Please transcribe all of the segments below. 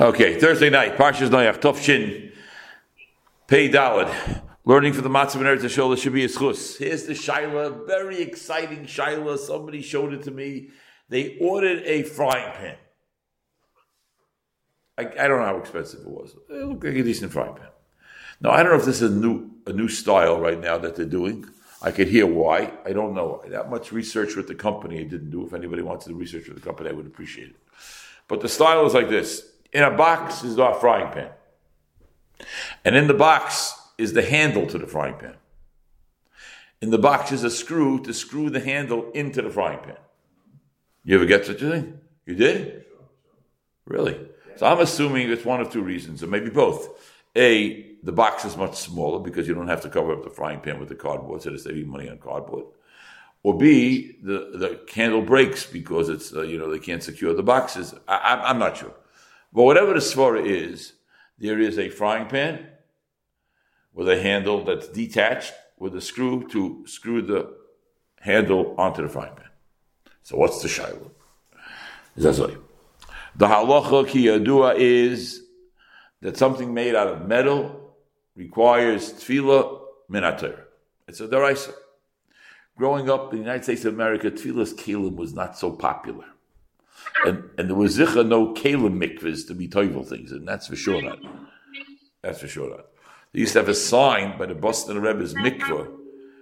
Okay, Thursday night, Parshas Noach, Tov Shin, Pei Dalad, learning for the Matzah and Eretz Shola should be a schus. Here's the Shaila, very exciting Shaila. Somebody showed it to me. They ordered a frying pan. I, I don't know how expensive it was. It looked like a decent frying pan. Now I don't know if this is a new a new style right now that they're doing. I could hear why. I don't know. That much research with the company I didn't do. If anybody wants to research with the company, I would appreciate it. But the style is like this in a box is our frying pan. And in the box is the handle to the frying pan. In the box is a screw to screw the handle into the frying pan. You ever get such a thing? You did? Really? So I'm assuming it's one of two reasons, or maybe both. A, the box is much smaller because you don't have to cover up the frying pan with the cardboard, so they're saving money on cardboard. Or B, the, the handle breaks because it's, uh, you know, they can't secure the boxes. I, I'm not sure. But whatever the svara is, there is a frying pan with a handle that's detached with a screw to screw the handle onto the frying pan. So what's the shiloh? The halacha ki yadua is that something made out of metal requires tevillah minatir. It's a deraisa. Growing up in the United States of America, tevillah's kelim was not so popular and, and there was zicha no kalim mikvahs to be toivel things, and that's for sure not. That's for sure not. They used to have a sign by the Boston Rebbe's mikvah,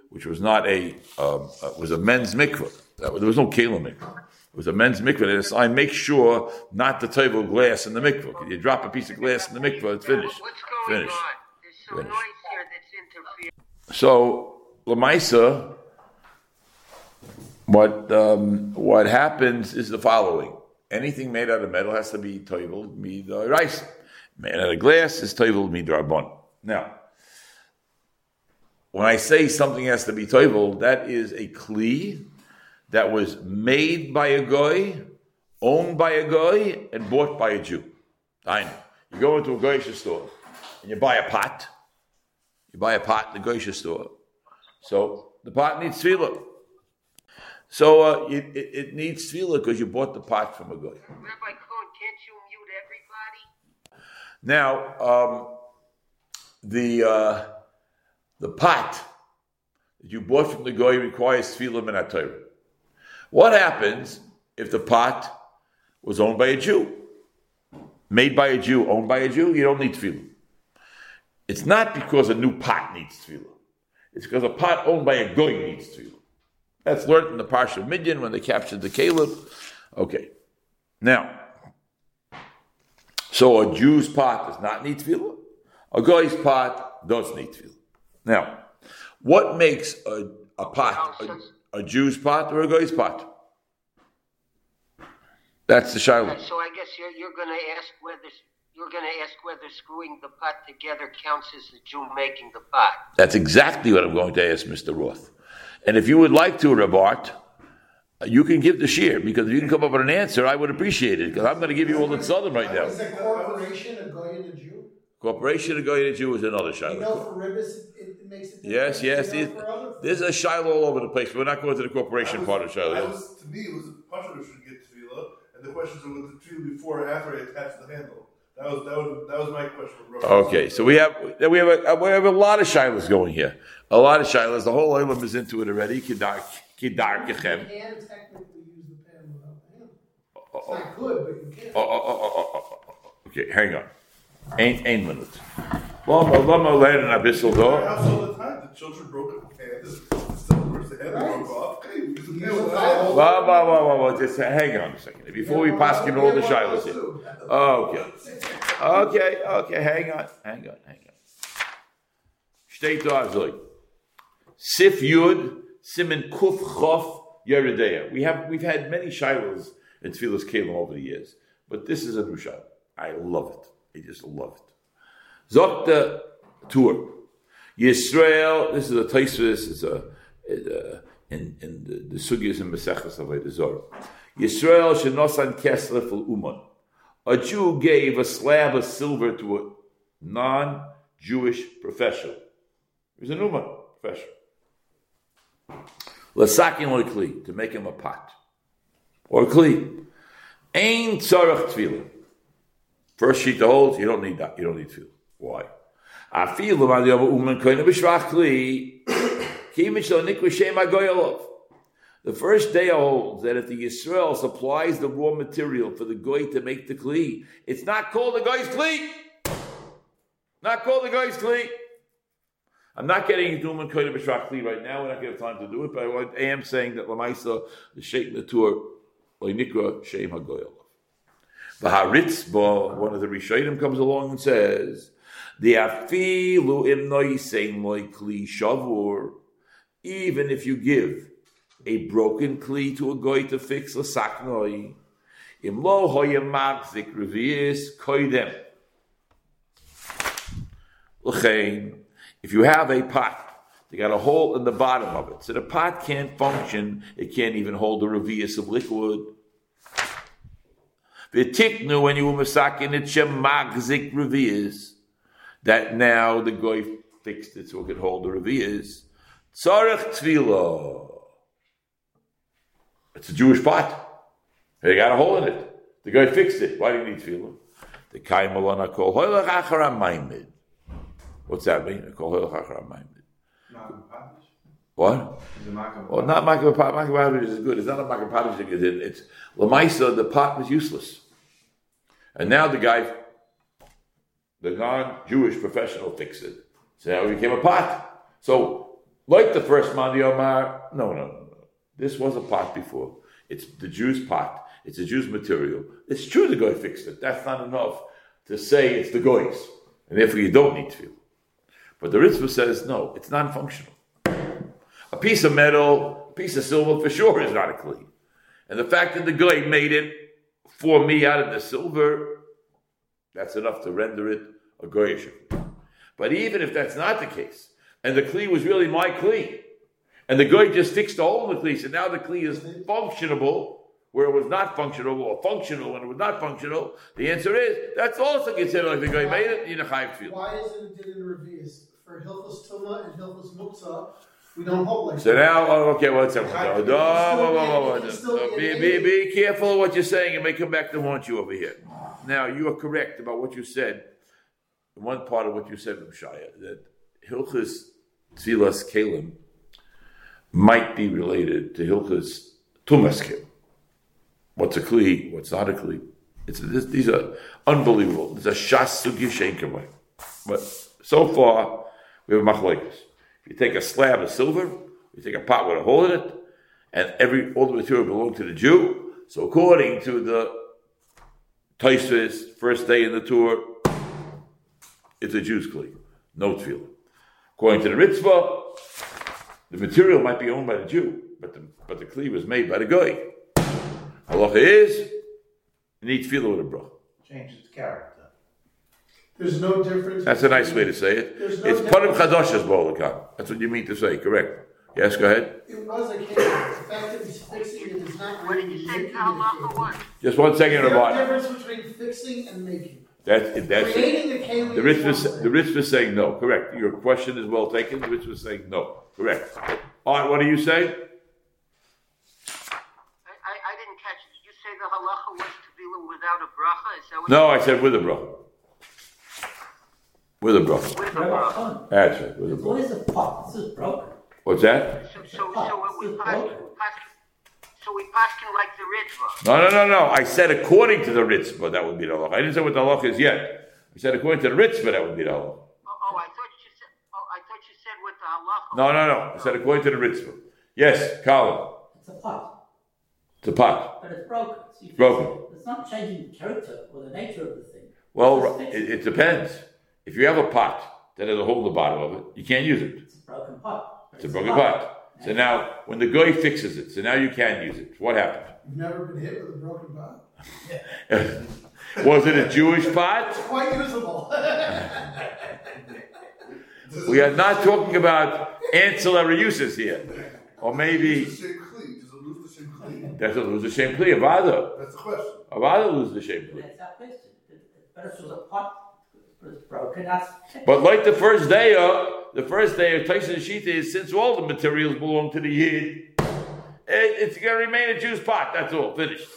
which was not a um, uh, was a men's mikvah. There was no kalim mikvah. It was a men's mikvah. They had a sign: make sure not to toivel glass in the mikvah. You drop a piece of glass in the mikvah, it's finished. What's going Finished. on? There's some Finished. noise here that's interfering. So Lamaisa, what um, what happens is the following: anything made out of metal has to be toivel midoraisa. Made out of glass is toivel midrabon. Now, when I say something has to be toivel, that is a kli that was made by a goy, owned by a goy, and bought by a Jew. I know. You go into a goyish store and you buy a pot. You buy a pot in the goyish store. So the pot needs tevillah. So uh, it, it, it needs tevillah because you bought the pot from a goy. Rabbi Cohen, can't you mute everybody? Now, um, the uh, the pot that you bought from the goy requires tevillah min Torah. What happens if the pot was owned by a Jew, made by a Jew, owned by a Jew? You don't need tevillah. It's not because a new pot needs tevillah. It's because a pot owned by a goy needs tevillah. That's learned in the Parsha of Midian when they captured the kelim. Okay. Now, so a Jew's pot does not need tevillah. A guy's pot does need tevillah. Now, what makes a, a pot a, a Jew's pot or a guy's pot? That's the shiloh. So I guess you're, you're going to ask whether you're going to ask whether screwing the pot together counts as the Jew making the pot. That's exactly what I'm going to ask Mr. Roth. And if you would like to, Rabart, you can give the shear because if you can come up with an answer, I would appreciate it because I'm going to give you all the southern right now. Is a corporation a goy and a Jew? Corporation of Goy and Jew is another shiloh. You shiloh. know, for ribbis, it, it makes it. Yes, yes. You know, it- There's a shiloh all over the place. We're not going to the corporation was- part of I shiloh. was, to me, it was a Pasha should get tevillah, and the questions are with the tevillah before or after I attached the handle. That was that was that was my question. for Okay, so we have we have a we have a lot of shilohs going here. A lot of shilohs. The whole olam is into it already. Kidar kidar You kechem. can technically use the pen without the handle. It's not but you can. Oh, oh, oh, okay, hang on. Ein ein minute. Lama lama learn an abyssal My door. house all the time. The children broke a pan. This still worse. The handle Right. broke off. Hey, we use the Use pan the with file. handle. Wah, wah, wah, wah, wah. Just hang on a second. Before we pass you all the shilohs here. Okay. Okay, okay, hang on, hang on, hang on. Steht da so. Sif Yud, Simen Kuf Chof Yeridea. We have we've had many shilohs in Tevilas Kalim over the years, but this is a new shiloh. I love it. I just love it. Zokta Tour. Yisrael, this is a Taisvis, it's a, it, uh, in, in the, the Sugyas and Mesechas of the Zor. Yisrael shenosan kesler uman. A Jew gave a slab of silver to a non-Jewish professional. He an uman professional. Lasakin kli to make him a pot or kli. Ain tzarach tevillah. First sheet to hold, you don't need that. You don't need tevillah. Why? I feel the man uman koina b'shvachli. Kimich The first day holds that if the Yisrael supplies the raw material for the goy to make the kli, it's not called the goy's kli. Not called the goy's kli. I'm not getting into Uman Koyda B'Shvachli right now. We're not going to have time to do it, but I am saying that Lamaisa, the Sheikh Natur, Nikra Shem HaGoyal. The Haritzba, one of the Rishonim comes along and says, the afilu im noisein loy kli shavur, even if you give a broken kli to a guy to fix a saknoi, im lo magzik revius. L'chein, if you have a pot, they got a hole in the bottom of it, so the pot can't function, it can't even hold a revius of liquid. V'tiknu when you were masakin it shemagzik revius, that now the goy fixed it so it could hold the revius. Tzarech tvila. It's a Jewish pot. They got a hole in it. The guy fixed it. Why do you need tevillah? The kaimalana call hoylach acharam maimid. What's that mean? Call hoylach acharam maimid. What? Well, oh, not makapadish is good. It's not a makapadish thing. It's lamaisa. The pot was useless, and now the guy, the non-Jewish professional, fixed it. So now it became a pot. So, like the first Mandi Omar, no, no, no, no. This was a pot before. It's the Jew's pot. It's a Jew's material. It's true the guy fixed it. That's not enough to say it's the guy's, and therefore you don't need to. But the Ritva says no, it's non-functional. A piece of metal, a piece of silver, for sure is not a kli. And the fact that the guy made it for me out of the silver, that's enough to render it a goyish. But even if that's not the case, and the kli was really my kli, and the guy just fixed the hole in the kli, so now the kli is functionable where it was not functional, or functional when it was not functional, the answer is that's also considered like the guy made it in a chayv field. Why isn't it in revius? For Hilchos Tuma and Hilchos Muksa, we don't hold like So that. now, oh, okay, second. Right. No, no, No, Be, be, be careful of what you're saying. It may come back to haunt you over here. Now, you are correct about what you said. One part of what you said, Shaya, that Hilchas Tzilas Kalim might be related to Hilchas Tumas Kalim. What's a Kli, what's not a Kli. It's, this, these are unbelievable. It's a Shas Sugi. But so far, we have machlekes. You take a slab of silver, you take a pot with a hole in it, and every all the material belonged to the Jew. So according to the Taisvis, first day in the tour, it's a Jew's kli, no tevillah. According to the Ritva, the material might be owned by the Jew, but the but the kli was made by the guy. Halacha is you need tevillah with a bracha. Change its character. There's no difference. That's a nice way to say it. There's no It's Parim Chadash's Bolakan. That's what you mean to say, correct? Yes, go ahead. It was a case. The fact that he's fixing it is not What did really you making say, it. halacha what? Just one second, There's a Rabbi. difference between fixing and making. That's that's Creating a keli the is Ritz one was the Ritz saying no. Correct. Your question is well taken. The Ritz was saying no. Correct. All right. What do you say? I, I, I didn't catch it. Did you say the halacha was to tevillah without a bracha? Is that what No, I said with a bracha. With a bracha. With a bracha. That's right. With a What bracha. is a pot? This is broken. What's that? So, so, so what we pass, pass, so we paskin like the Ritva. No, no, no, no. I said according to the Ritz, but that would be the halacha. I didn't say what the halacha is yet. I said according to the Ritz, but that would be the halacha. Oh, oh, I thought you said. Oh, I thought you said with the halacha. No, no, no. I said according to the Ritz. Yes, Colin. It's a pot, It's a pot. but it's broken. So you Broken. it. It's not changing the character or the nature of the thing. Well, it, it depends. If you have a pot that has a hole in the bottom of it, you can't use it. It's a broken pot. but It's a broken pot. So now, when the guy fixes it, so now you can use it. What happened? You've never been hit with a broken pot. Was it a Jewish pot? Quite usable. We are not talking about ancillary uses here. Or maybe Does it shame clean? Does it the shame clean? that's a lose the shame plea. Avada. That's the question. Avada lose the shame plea. That's our question. It's better if it was a pot, but broken. That's But like the first day of the first day of Tyson Shita is since all the materials belong to the Yid, it, it's going to remain a Jew's pot. That's all. Finished.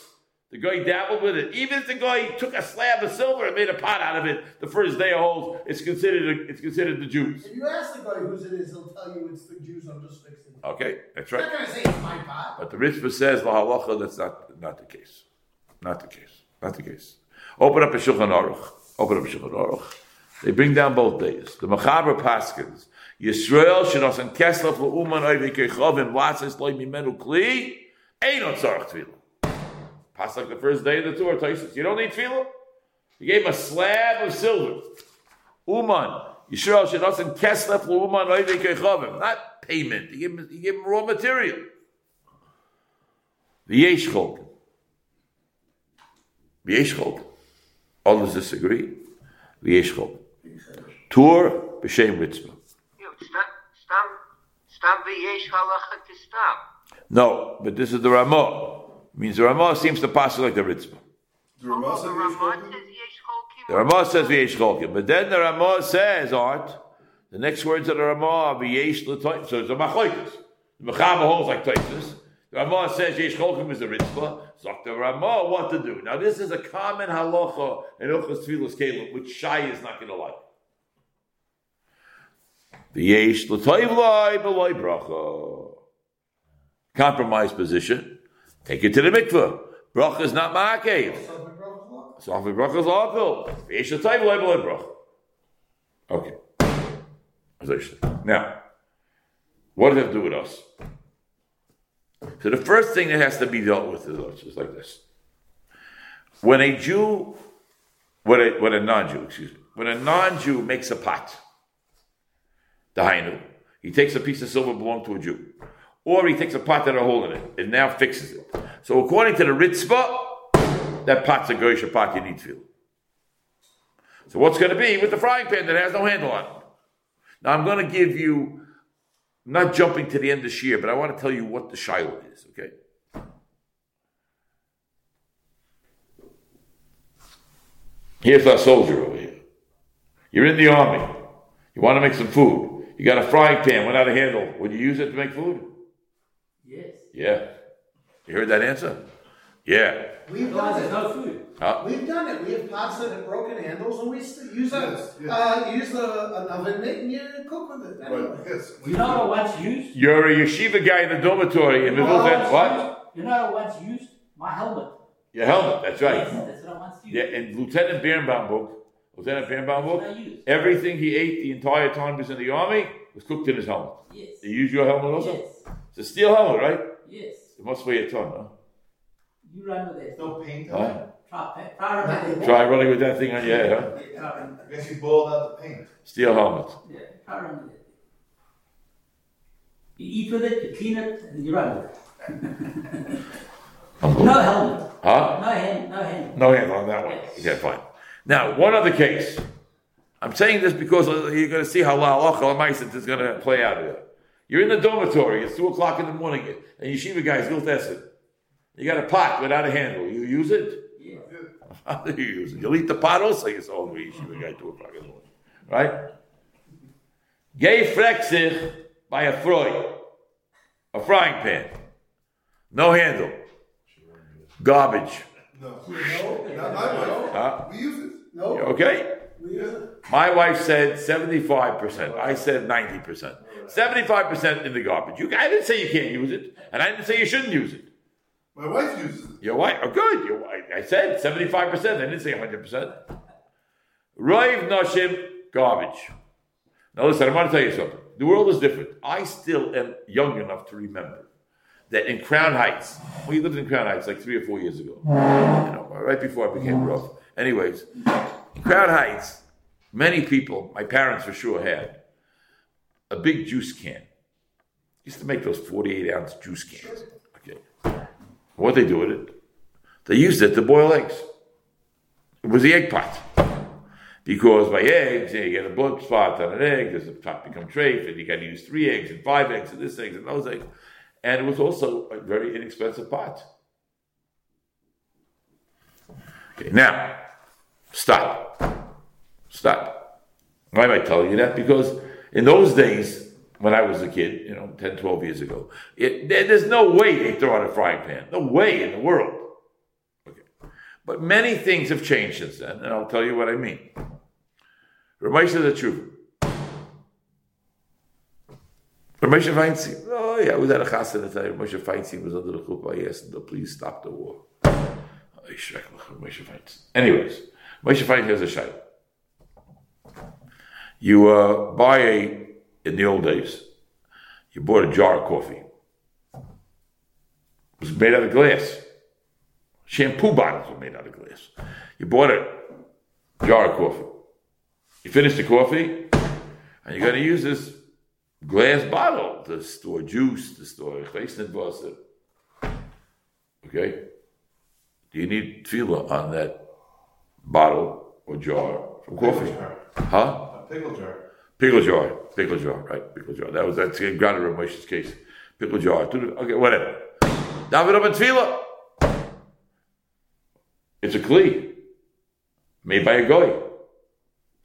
The guy dabbled with it. Even if the guy took a slab of silver and made a pot out of it the first day of holes, it's considered it's considered the Jews. If you ask the guy whose it is, he'll tell you it's the Jews. I'm just fixing it. Okay, that's I'm right. not gonna say it's my pot. But the Ritva says la halacha that's not not the case. Not the case. Not the case. Open up a Shulchan Aruch. Open up Shulchan Aruch. They bring down both days. The Mechaber Paskins. Yisrael shenosan keslef leuman oivei kechavim lasis loy mimenu kli. Ain't no tzarech tevillah. Pass like the first day of the tour, Taisus. You don't need tevillah? He gave him a slab of silver. Uman. Yisrael shenosan keslef leuman oivei kechavim. Not payment. He gave him, he gave him raw material. V'yesh cholkin. V'yesh cholkin. Others disagree. V'yesh cholkin. Tur b'shem v'yesh stam. No, but this is the Ramah. Means the Ramah seems to pass like the ritva. The Ramah Oh, said the Yesh says yesh. The Ramah says v'yesh cholkin, but then the Ramah says aren't the next words of the Ramah are v'yesh l'toy. So it's a machlokes. The Mechama holds like Taisus. The Ramah says yesh cholkin is a ritva. So the Ramah what to do. Now this is a common halacha in Ochas Tevilas Kelim, which Shai is not going to like. V'yesh l'toy v'loy b'loy bracha. Compromise position. Take it to the mikveh. Bracha is not ma'akev. So if bracha is lawful, v'yesh l'toy v'loy b'loy bracha. Okay. Now, what does that do with us? So the first thing that has to be dealt with is like this. When a Jew, when a, when a non-Jew, excuse me, when a non-Jew makes a pot, the Hainu, he takes a piece of silver belonging to a Jew. Or he takes a pot that had a hole in it and now fixes it. So according to the Ritva, that pot's a Goyish pot you need to. So what's going to be with the frying pan that has no handle on it? Now I'm going to give you, I'm not jumping to the end of this year, but I want to tell you what the shiloh is, okay? Here's our soldier over here. You're in the army. You want to make some food. You got a frying pan without a handle. Would you use it to make food? Yes. Yeah. You heard that answer? Yeah. We've Otherwise, done it. no food. Huh? We've done it. We have pots that have broken handles, and we still use a Yes, yes. uh, use a, an oven mitt and you cook with it. Anyway. Right, yes. You know what's used? You're a yeshiva guy in the dormitory in You the know middle what's What? You know what's used? My helmet. Your helmet, that's right. Yes, that's what I want to use. Yeah, in Lieutenant Birnbaum book, Lieutenant Birnbaum book, That's what I use. everything he ate the entire time he was in the army was cooked in his helmet. Yes. You use your helmet also? Yes. It's a steel helmet, right? Yes. It must weigh a ton, huh? You run with it. No paint Huh? it? Try, try run with it. Try running with that thing on your head, huh? Yeah, try run- I guess you boiled out the paint. Steel helmet. yeah, try run with it. You eat with it, you clean it, and you run with it. No helmet. Huh? No hand, no hand. No hand on that one. Yes. Okay, fine. Now, one other case. I'm saying this because uh, you're going to see how La Alacha is going to play out here. You're in the dormitory. It's two o'clock in the morning, and yeshiva guys guilt acid. You got a pot without a handle. You use it. Yeah. How do you use it? You'll eat the pot also. You're so hungry, yeshiva guy, two o'clock in the morning, right? Gay frexich by a froy, a frying pan, no handle, garbage. No. Not my wife. Huh? We use it. No, You okay? we use it. My wife said 75%. I said 90%. 75% in the garbage. You, I didn't say you can't use it, and I didn't say you shouldn't use it. My wife uses it. Your wife, oh, good. Your, wife- I said 75%. I didn't say 100%. Roiv Nashim, garbage. Now listen, I want to tell you something. The world is different. I still am young enough to remember that in Crown Heights, we lived in Crown Heights like three or four years ago, you know, right before I became mm-hmm. rough. Anyways, in Crown Heights, many people, my parents for sure had, a big juice can. Used to make those 48 ounce juice cans. What they do with it? They used it to boil eggs. It was the egg pot. Because by eggs, you, get a blood spot on an egg, does the top become trafe, and you got to use three eggs and five eggs and this eggs and those eggs. And it was also a very inexpensive pot. Okay, now, stop. Stop. Why am I telling you that? Because in those days, when I was a kid, you know, 10, 12 years ago, it, there- there's no way they throw out a frying pan. No way in the world. Okay. But many things have changed since then, and I'll tell you what I mean. Ramesh is a truth. Ramesh Feinstein, oh yeah, I was at a chassan at the time. Ramesh Feinstein was under the chuppah. I asked him to please stop the war. Oh. Anyways, Ramesh Feinstein has a shayla. You uh, buy a, in the old days, you bought a jar of coffee. It was made out of glass. Shampoo bottles were made out of glass. You bought a jar of coffee. You finish the coffee, and you're going to use this glass bottle to store juice, to store Wasser. Okay? Do you need tevillah on that bottle or jar from coffee? Huh? A pickle jar. Pickle jar, pickle jar, right? Pickle jar. That was that's in Ramos's case. Pickle jar. Okay, whatever. David up tevillah. It's a kli made by a guy.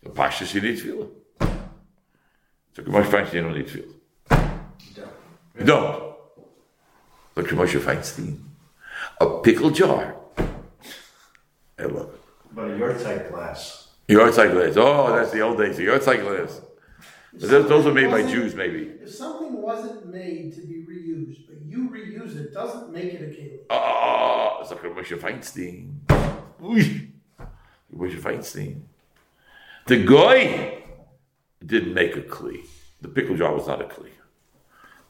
The pashas you need tevillah. So Moshe Feinstein you don't need tevillah. You don't. At Moshe Feinstein. A pickle jar. I love it. But a yahrzeit glass. Yahrzeit glass. Oh, that's the old days. The yahrzeit glass. Those, those are made by Jews, maybe. If something wasn't made to be reused, but you reuse it, doesn't make it a keli. Oh, ah, ah, ah, it's like a Moshe Feinstein. Uy. Moshe Feinstein. The guy didn't make a kli. The pickle jar was not a kli.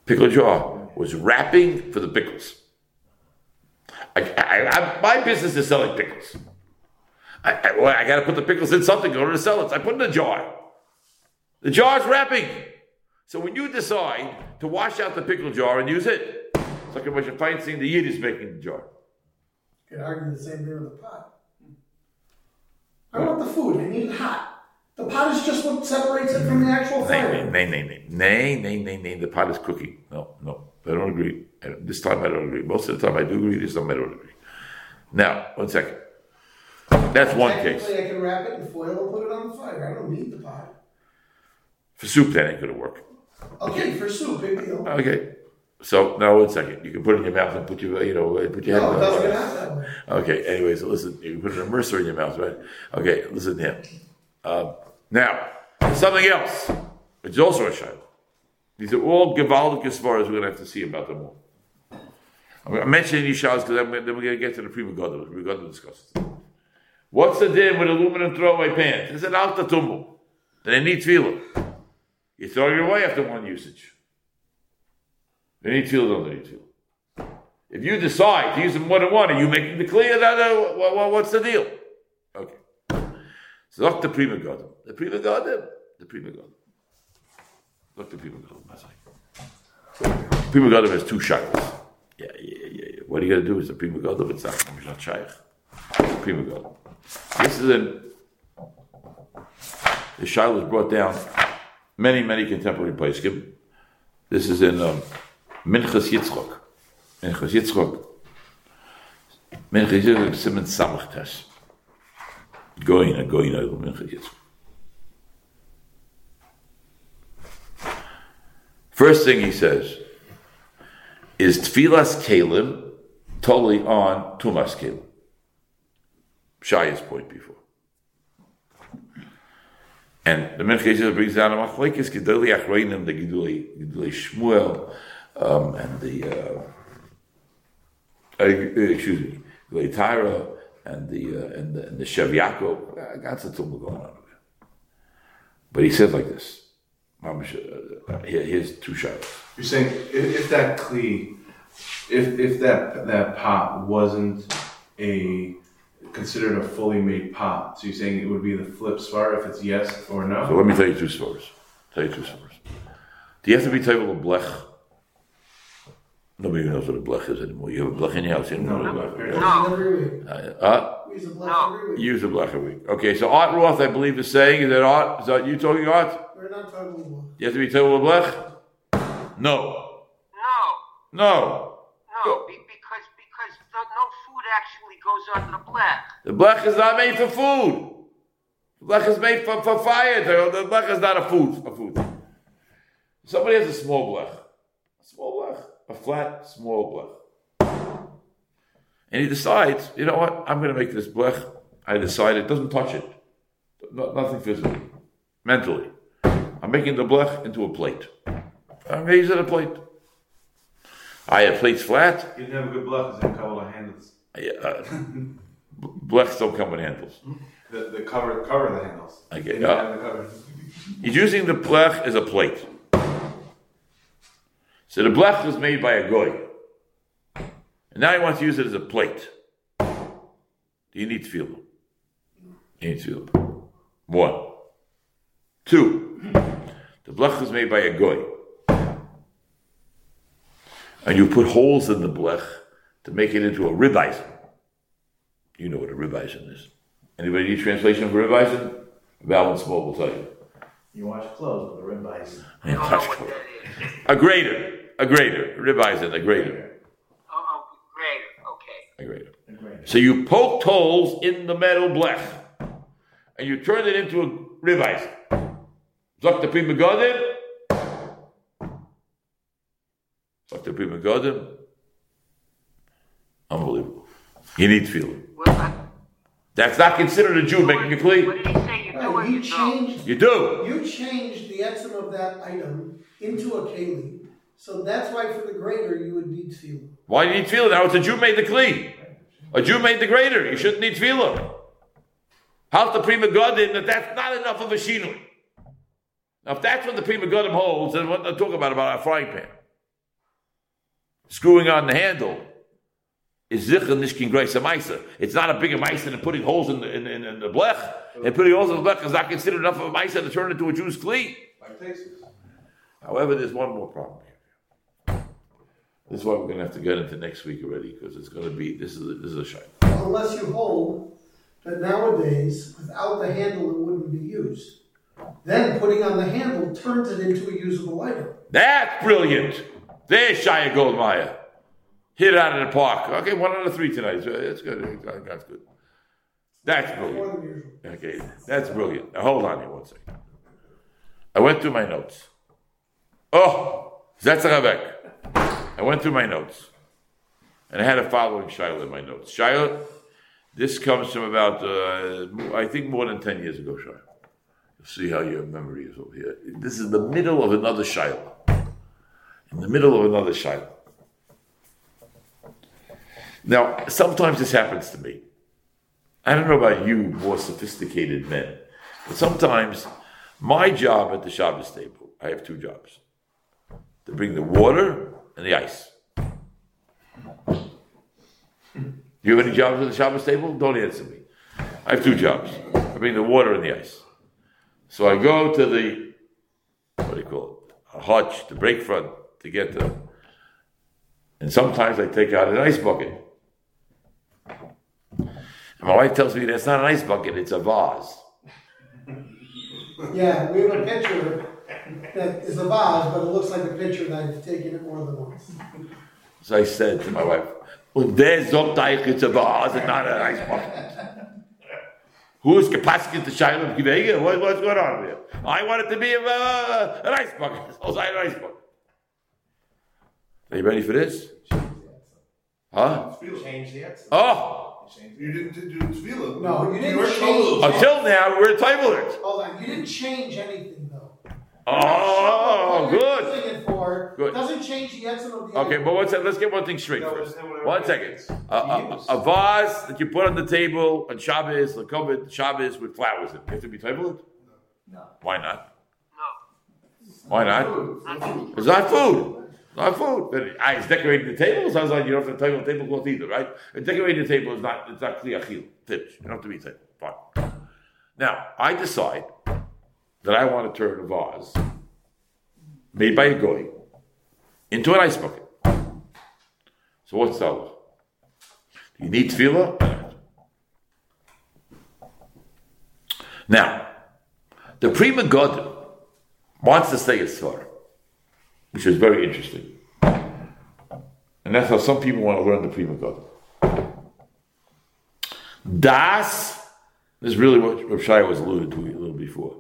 Pickle jar was wrapping for the pickles. I, I, I, my business is selling pickles. I, I, well, I got to put the pickles in something in order to sell it. So I put it in a jar. The jar's wrapping. So when you decide to wash out the pickle jar and use it, it's like a bunch of Feinstein, the Yid is making the jar. You could argue the same thing with the pot. I want the food. I need it hot. The pot is just what separates it from the actual fire. nay, nay, nay, nay, nay, nay, nay, the pot is cooking. No, no, I don't agree. I don't- This time I don't agree. Most of the time I do agree, this time I don't agree. Now, one second. That's one case. I can wrap it in foil and put it on the fire. I don't need the pot. For soup, that ain't gonna work. Okay, for soup, big deal. No, Okay. So, now, one second. You can put it in your mouth and put your, you know, put your it head doesn't get out that way. Okay, anyways, listen, you can put an immerser in your mouth, right? Okay, listen to him. Um, now, something else, which is also a shayla. These are all Gavaldic as far as we're going to have to see about them all. I'm mentioning these shaylas because then we're going to get to the Pri Megadim. We're going to discuss it. What's the din with aluminum throwaway pans? It's an alta tumble. They need tevillah. You throw it away after one usage. They need tevillah, don't they? If you decide to use them more than one, are you making the clear that uh, wha- wha- what's the deal? Okay. So look the Pri Megadim. The Pri Megadim. The Pri Megadim. Look the prima like- Pri Megadim has two shaykes. Yeah, yeah, yeah, yeah. What are you gonna do is the Pri Megadim. It's not, it's shaykh. Pri Megadim. This is in. The shaykh was brought down many, many contemporary places. This is in um, Minchas Yitzchok. Minchas Yitzchok. Minchas Yitzchok Simon going over Minchas Yitzchok. First thing he says is Tevilas Kalim totally on Tumas Kalim. Shaya's point before. And the Yitzchok brings down a machlekes gedoli achroinim the gedoli gedoli Shmuel um, and the uh, uh, excuse me, gedoli Tyra and the uh, and the, and the Shev Yaakov. I got some tumble going on. But he said like this. Uh, uh, here's two shots. You're saying if, if that clee, if if that that pot wasn't a considered a fully made pot, so you're saying it would be the flip svar if it's yes or no? So let me tell you two stories. Tell you two stories. Do you have to be table of blech? Nobody knows what a blech is anymore. You have a blech in your house. You don't know blech. No. Every. Uh, uh, use a blend No. every week. use a blech a week. Okay, so Art Roth, I believe, is saying, is that Art? Is that you talking, Art? We're not talking about. You have to be table of blech? No. No, No. no, be, because because the, no food actually goes on the blech. The blech is not made for food. The blech is made for, for fire. The the blech is not a food. A food. Somebody has a small blech. A small blech. A flat, small blech. And he decides, you know what, I'm going to make this blech. I decide it doesn't touch it. No, nothing physically, mentally. I'm making the blech into a plate. I'm going to use it a plate. I have plates flat. You didn't have a good bluff because they cover the handles. Yeah, uh, blechs don't come with handles. The, the cover cover the handles. I They get didn't yeah. have the cover. He's using the blech as a plate. So the blech was made by a goy. And now he wants to use it as a plate. Do you need tevillah? You need tevillah. One. Two. The blech was made by a goy. And you put holes in the blech to make it into a ribbeisen. You know what a ribbeisen is. Anybody need translation of a ribbeisen? Val and Small will tell you. You wash clothes with a ribbeisen. I don't know what. A grater. A grater. Ribbeisen, a grater. Oh, oh, great. Okay. A grater. A grater. So you poked holes in the metal blech, and you turned it into a ribbeisen. Zok the Pri Megadim. Zok the Pri Megadim. Unbelievable. You need feeling. Well, I, That's not considered a Jew making a what did he say uh, you do Right, or you you don't? changed, You do. you changed the etzim of that item into a keli. So that's why for the greater you would need tevillah. Why do you need tevillah? Now it's a Jew made the kli. A Jew made the greater. You shouldn't need tevillah. How's the Pri Megadim that that's not enough of a shinui? Now, if that's what the Pri Megadim holds, then what they're talking about about a frying pan, screwing on the handle, is zichah nishkin grace maisa. It's not a bigger maisa than putting holes in the in, in, in the blech. And putting holes in the blech is not considered enough of a maisa to turn it into a Jew's kli. However, there's one more problem here. This is why we're going to have to get into next week already because it's going to be this is a, this is a shite. Unless you hold that nowadays, without the handle, it wouldn't be used. Then putting on the handle turns it into a usable item. That's brilliant. There's Shia Goldmeyer. Hit it out of the park. Okay, one out of three tonight. So That's good. That's good. That's brilliant. Okay, that's brilliant. Now hold on here one second. I went through my notes. Oh, that's Rebek. I went through my notes. And I had a following Shiloh in my notes. Shiloh, this comes from about, uh, I think more than 10 years ago, Shiloh. See how your memory is over here. This is the middle of another Shiloh. In the middle of another Shiloh. Now, sometimes this happens to me. I don't know about you, more sophisticated men, but sometimes my job at the Shabbos table, I have two jobs to bring the water and the ice. Do You have any jobs at the Shabbos table? Don't answer me. I have two jobs. I bring the water and the ice. So I go to the, what do you call it, a hutch, the break front to get the, and sometimes I take out an ice bucket. And my wife tells me that's not an ice bucket, it's a vase. Yeah, we have a picture that is a vase, but it looks like a picture that I've taken it more than once. So I said to my wife, Und der sagt euch, it's a vase and not an ice bucket. Who is capacity to shine of Gewege? What, what's going on here? I want it to be a, uh, an ice bucket. Also an ice bucket. Are you ready for this? Huh? Change the X. Oh! You didn't do tevillah. No, you didn't were change- told. Until now, we're toilet. Hold on, you didn't change anything though. Oh, What good. it for Good. doesn't change the etzim of the Okay, item. but one second. Let's get one thing straight No, first. it's whatever One it second. is. A, a, a vase that you put on the table on Shabbos, the covered Shabbos with flowers in it. You have to be toilet? No. Why not? No. Why not? It's not food. It's not food. But I, it's decorating the table. Sounds like you don't have to table tablecloth either, right? Decorating the table is not. It's not clear achil. Finish. You don't have to be table. Fine. Now I decide that I want to turn a vase made by a goy into an ice bucket. So what's the? Do you need tevillah? Now, the Pri Megadim wants to say a svara, which is very interesting. And that's how some people want to learn the Pri Megadim. Das, this is really what Rav Shai was alluded to a little before.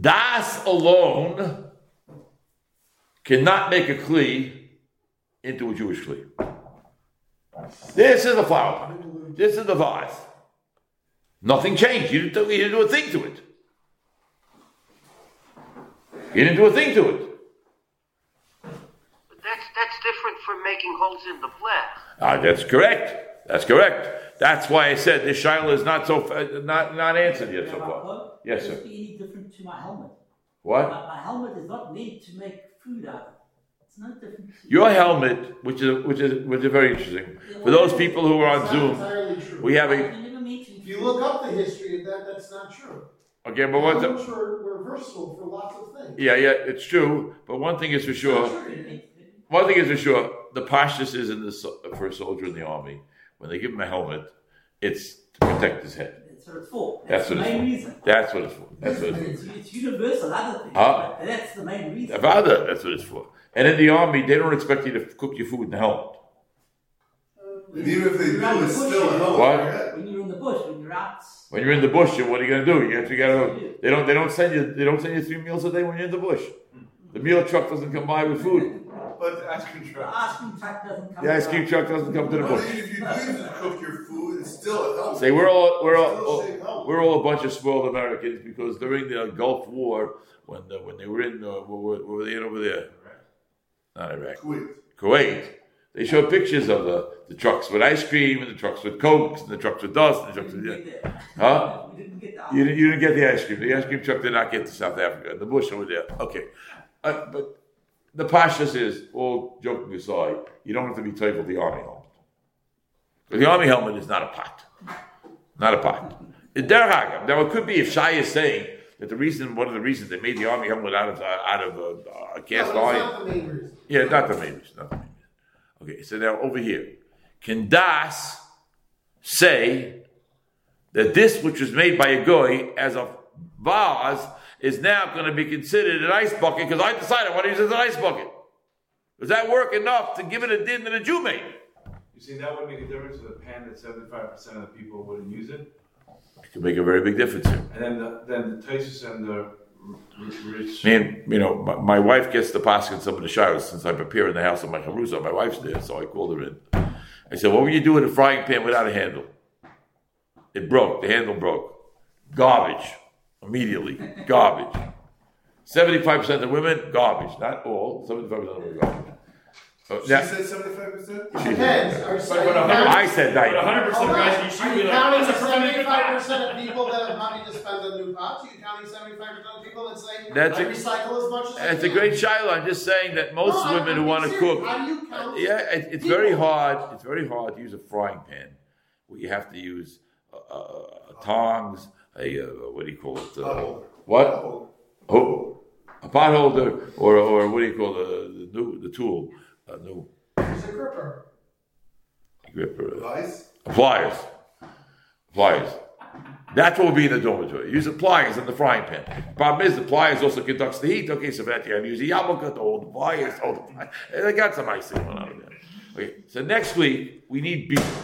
Das alone cannot make a kli into a Jewish kli. This is a flower pot. This is the vase. Nothing changed. You didn't, do, you didn't do a thing to it. You didn't do a thing to it. But that's that's different from making holes in the flat. Ah, that's correct. That's correct. That's why I said this Shiloh is not so uh, not not answered yet so far. Yes, sir. it be any different to my helmet? What? My, my helmet is not made to make food out of. It's not different. Your helmet, which is which is which is very interesting. For those people who are on Zoom, we have I a never made to. If you look up the history of that, that's not true. okay, but what's Helmets were, were versatile for lots of things. yeah, yeah, it's true. But one thing is for sure. One thing is for sure, the pashtus is in the for a soldier in the army. When they give him a helmet, it's to protect his head. That's what it's for. That's That's, what the it's main for. reason. That's what it's for. That's what it's for. It's, it's universal, other things. Huh? That's the main reason. Father, that's what it's for. And in the army, they don't expect you to cook your food in the helmet. And even if they do, in it's the still a hell What? of a head. When you're in the bush, when you're out. When you're in the bush, what are you gonna do? You have to gotta. They don't. They don't send you. They don't send you three meals a day when you're in the bush. The meal truck doesn't come by with food. But the ice cream The truck. ice cream truck doesn't come. The ice cream truck doesn't come to the But bush. if you do to cook your food, it's still a helmet. Say we're all we're Still all we're all a bunch of spoiled Americans because during the Gulf War, when the, when they were in uh, where, were- were they in over there? Not Iraq, Kuwait. Kuwait. They showed pictures of the, the trucks with ice cream and the trucks with cokes and the trucks with dust and the trucks with didn't get there. Huh? Didn't get the You didn't, you didn't get the ice cream. The ice cream truck did not get to South Africa. The bush over there. Okay. Uh, but the pashas is, all joking aside, you don't have to be with the army helmet. But the army helmet is not a pot. Not a pot. In Der Hagam, now it could be if Shai is saying that the reason, one of the reasons they made the army helmet out of, uh, out of uh, uh, cast No, iron. that's not the main reason. Yeah, not the reason. Not the reason. Okay, so now over here, can Das say that this which was made by a goy as a vase is now going to be considered an ice bucket because I decided I want to use it as an ice bucket? Does that work enough to give it a din that a Jew made? You see, that would make a difference with a pan that seventy-five percent of the people wouldn't use it, It could make a very big difference here. and then the then the Taisus and the rich. And, you know, my, my wife gets the pasuk in some of the showers since I prepare in the house of my charusa. My wife's there, so I called her in. I said, What would you do with a frying pan without a handle? It broke. The handle broke. Garbage. Immediately. Garbage. 75% of women, garbage. Not all. 75% of women, garbage. Uh, She now- said 75%? Depends. Are, are you but I said But that. 100 percent Hold on. guys, you should Are be you like, counting that's a percentage of seventy-five that. percent of people that have money to spend on new pots? Are you counting seventy-five percent of people that say, That's I a- recycle as much as I It's a can"? great shiloh. I'm just saying that most No, I'm- women who I'm want to being cook. How do you count Yeah, it, it's very people? hard. It's very hard to use a frying pan where you have to use uh, uh, tongs, a uh, what do you call it? Uh, Potholder. what? Potholder. Oh, a pot holder, or or what do you call the the new the tool? A new It's a gripper. gripper. Device? Pliers. Pliers. That's what would be in the dormitory. Use the pliers in the frying pan. Problem is, the pliers also conducts the heat. Okay, so that you have to use a yarmulke to hold the pliers, hold the pliers. They got some icing going on there. Okay, so next week, we need beef.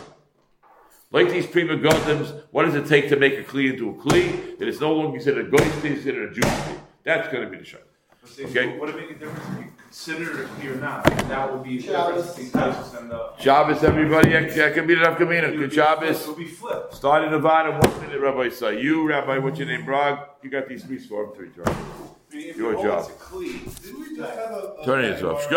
Like these prima gardens, what does it take to make a kli into a kli? That it's no longer considered a goy kli, it's considered a Jewish kli. That's going to be the shot. See, Okay. Would it make a difference if you consider it clear or not? That would be the Shabbos. difference between Taisus and the. Shabbos, everybody. Kamina Rav Kamina. It would Good be Shabbos. flipped. It would be flipped. Start in Nevada, one minute, Rabbi Say. You, Rabbi, what's your name, Brog? You got these three score three, Charlie. I mean, if Your you're job. always a clean, Didn't we just have a. a- Turn it off. Shkoyach.